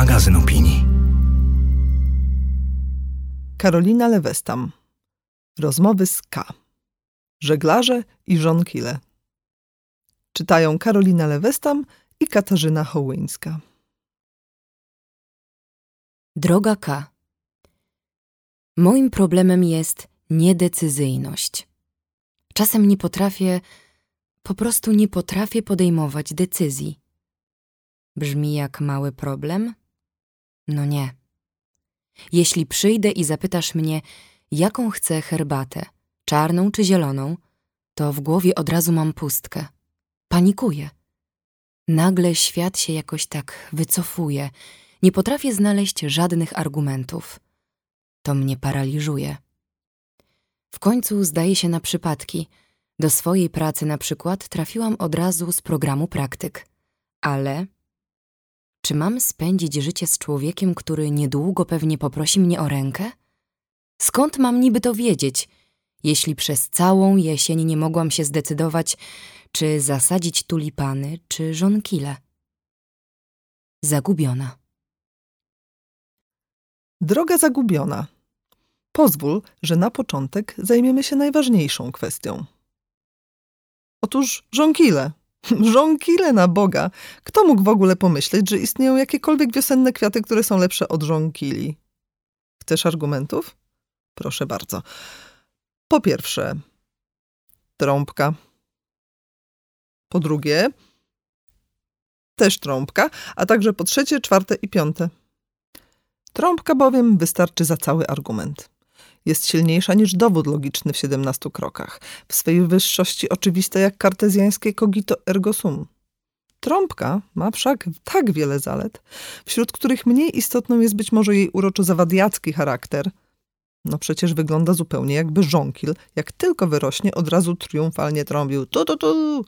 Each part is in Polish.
magazyn opinii. Karolina Lewestam. Rozmowy z K. Żeglarze i żonkile. Czytają Karolina Lewestam i Katarzyna Hołyńska. Droga K. Moim problemem jest niedecyzyjność. Czasem nie potrafię, po prostu nie potrafię podejmować decyzji. Brzmi jak mały problem? No nie. Jeśli przyjdę i zapytasz mnie, jaką chcę herbatę, czarną czy zieloną, to w głowie od razu mam pustkę. Panikuję. Nagle świat się jakoś tak wycofuje. Nie potrafię znaleźć żadnych argumentów. To mnie paraliżuje. W końcu zdaje się na przypadki. Do swojej pracy na przykład trafiłam od razu z programu praktyk. Ale czy mam spędzić życie z człowiekiem, który niedługo pewnie poprosi mnie o rękę? Skąd mam niby to wiedzieć, jeśli przez całą jesień nie mogłam się zdecydować, czy zasadzić tulipany, czy żonkile? Zagubiona. Droga zagubiona. Pozwól, że na początek zajmiemy się najważniejszą kwestią. Otóż żonkile. Żonkile na Boga. Kto mógł w ogóle pomyśleć, że istnieją jakiekolwiek wiosenne kwiaty, które są lepsze od żonkili? Chcesz argumentów? Proszę bardzo. Po pierwsze, trąbka. Po drugie, też trąbka, a także po trzecie, czwarte i piąte. Trąbka bowiem wystarczy za cały argument. Jest silniejsza niż dowód logiczny w 17 krokach, w swej wyższości oczywiste jak kartezjańskie cogito ergo sum. Trąbka ma wszak tak wiele zalet, wśród których mniej istotną jest być może jej uroczo-zawadiacki charakter. No przecież wygląda zupełnie jakby żonkil, jak tylko wyrośnie, od razu triumfalnie trąbił tu, tu, tu.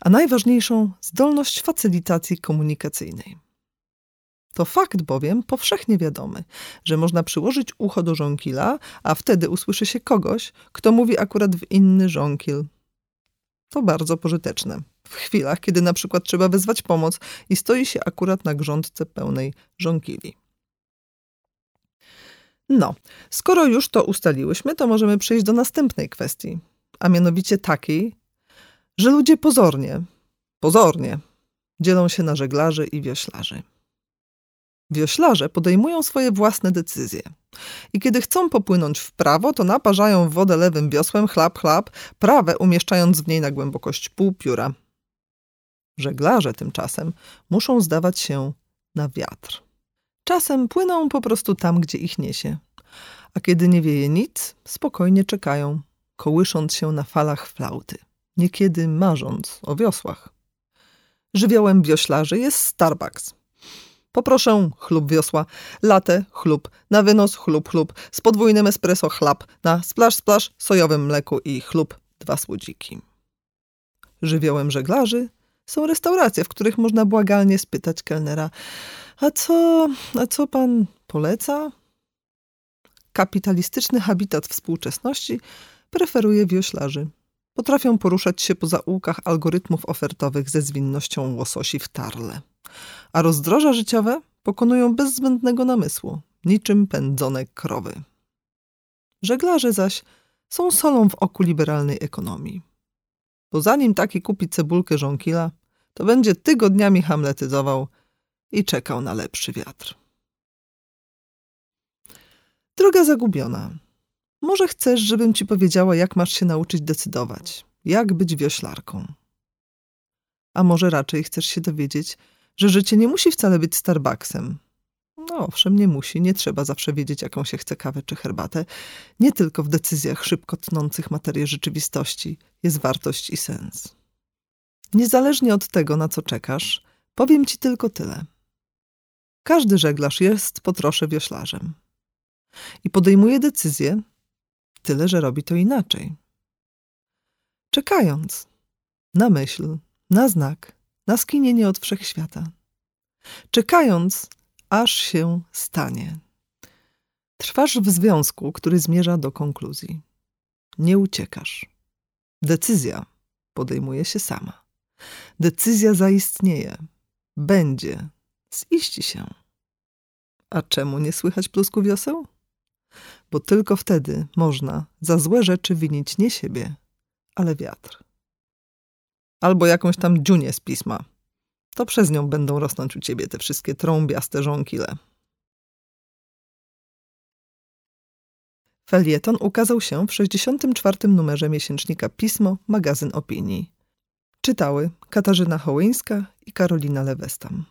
A najważniejszą zdolność facylitacji komunikacyjnej. To fakt bowiem powszechnie wiadomy, że można przyłożyć ucho do żonkila, a wtedy usłyszy się kogoś, kto mówi akurat w inny żonkil. To bardzo pożyteczne. W chwilach, kiedy na przykład trzeba wezwać pomoc i stoi się akurat na grządce pełnej żonkili. No, skoro już to ustaliłyśmy, to możemy przejść do następnej kwestii, a mianowicie takiej, że ludzie pozornie, pozornie dzielą się na żeglarzy i wioślarzy. Wioślarze podejmują swoje własne decyzje. I kiedy chcą popłynąć w prawo, to naparzają wodę lewym wiosłem, chlap, chlap, prawe umieszczając w niej na głębokość pół pióra. Żeglarze tymczasem muszą zdawać się na wiatr. Czasem płyną po prostu tam, gdzie ich niesie. A kiedy nie wieje nic, spokojnie czekają, kołysząc się na falach flauty, niekiedy marząc o wiosłach. Żywiołem wioślarzy jest Starbucks – Poproszę chlub wiosła, latę, chlub, na wynos, chlub, chlub, z podwójnym espresso chlap, na splash, splash, sojowym mleku i chlub, dwa słodziki. Żywiołem żeglarzy są restauracje, w których można błagalnie spytać kelnera, a co, a co pan poleca? Kapitalistyczny habitat współczesności preferuje wioślarzy. Potrafią poruszać się po zaułkach algorytmów ofertowych ze zwinnością łososi w tarle a rozdroża życiowe pokonują bez zbędnego namysłu, niczym pędzone krowy. Żeglarze zaś są solą w oku liberalnej ekonomii. Bo zanim taki kupi cebulkę żonkila, to będzie tygodniami hamletyzował i czekał na lepszy wiatr. Droga zagubiona, może chcesz, żebym ci powiedziała, jak masz się nauczyć decydować, jak być wioślarką. A może raczej chcesz się dowiedzieć, że życie nie musi wcale być Starbucksem. No owszem, nie musi, nie trzeba zawsze wiedzieć, jaką się chce kawę czy herbatę. Nie tylko w decyzjach szybko tnących materię rzeczywistości jest wartość i sens. Niezależnie od tego, na co czekasz, powiem ci tylko tyle. Każdy żeglarz jest po trosze wioślarzem. I podejmuje decyzję, tyle że robi to inaczej. Czekając na myśl, na znak, na skinienie od wszechświata, czekając, aż się stanie. Trwasz w związku, który zmierza do konkluzji. Nie uciekasz. Decyzja podejmuje się sama. Decyzja zaistnieje, będzie ziści się. A czemu nie słychać plusku wioseł? Bo tylko wtedy można za złe rzeczy winić nie siebie, ale wiatr. Albo jakąś tam dziunię z pisma. To przez nią będą rosnąć u ciebie te wszystkie trąbiaste żonkile. Felieton ukazał się w 64. numerze miesięcznika Pismo, magazyn opinii. Czytały Katarzyna Hołyńska i Karolina Lewestam.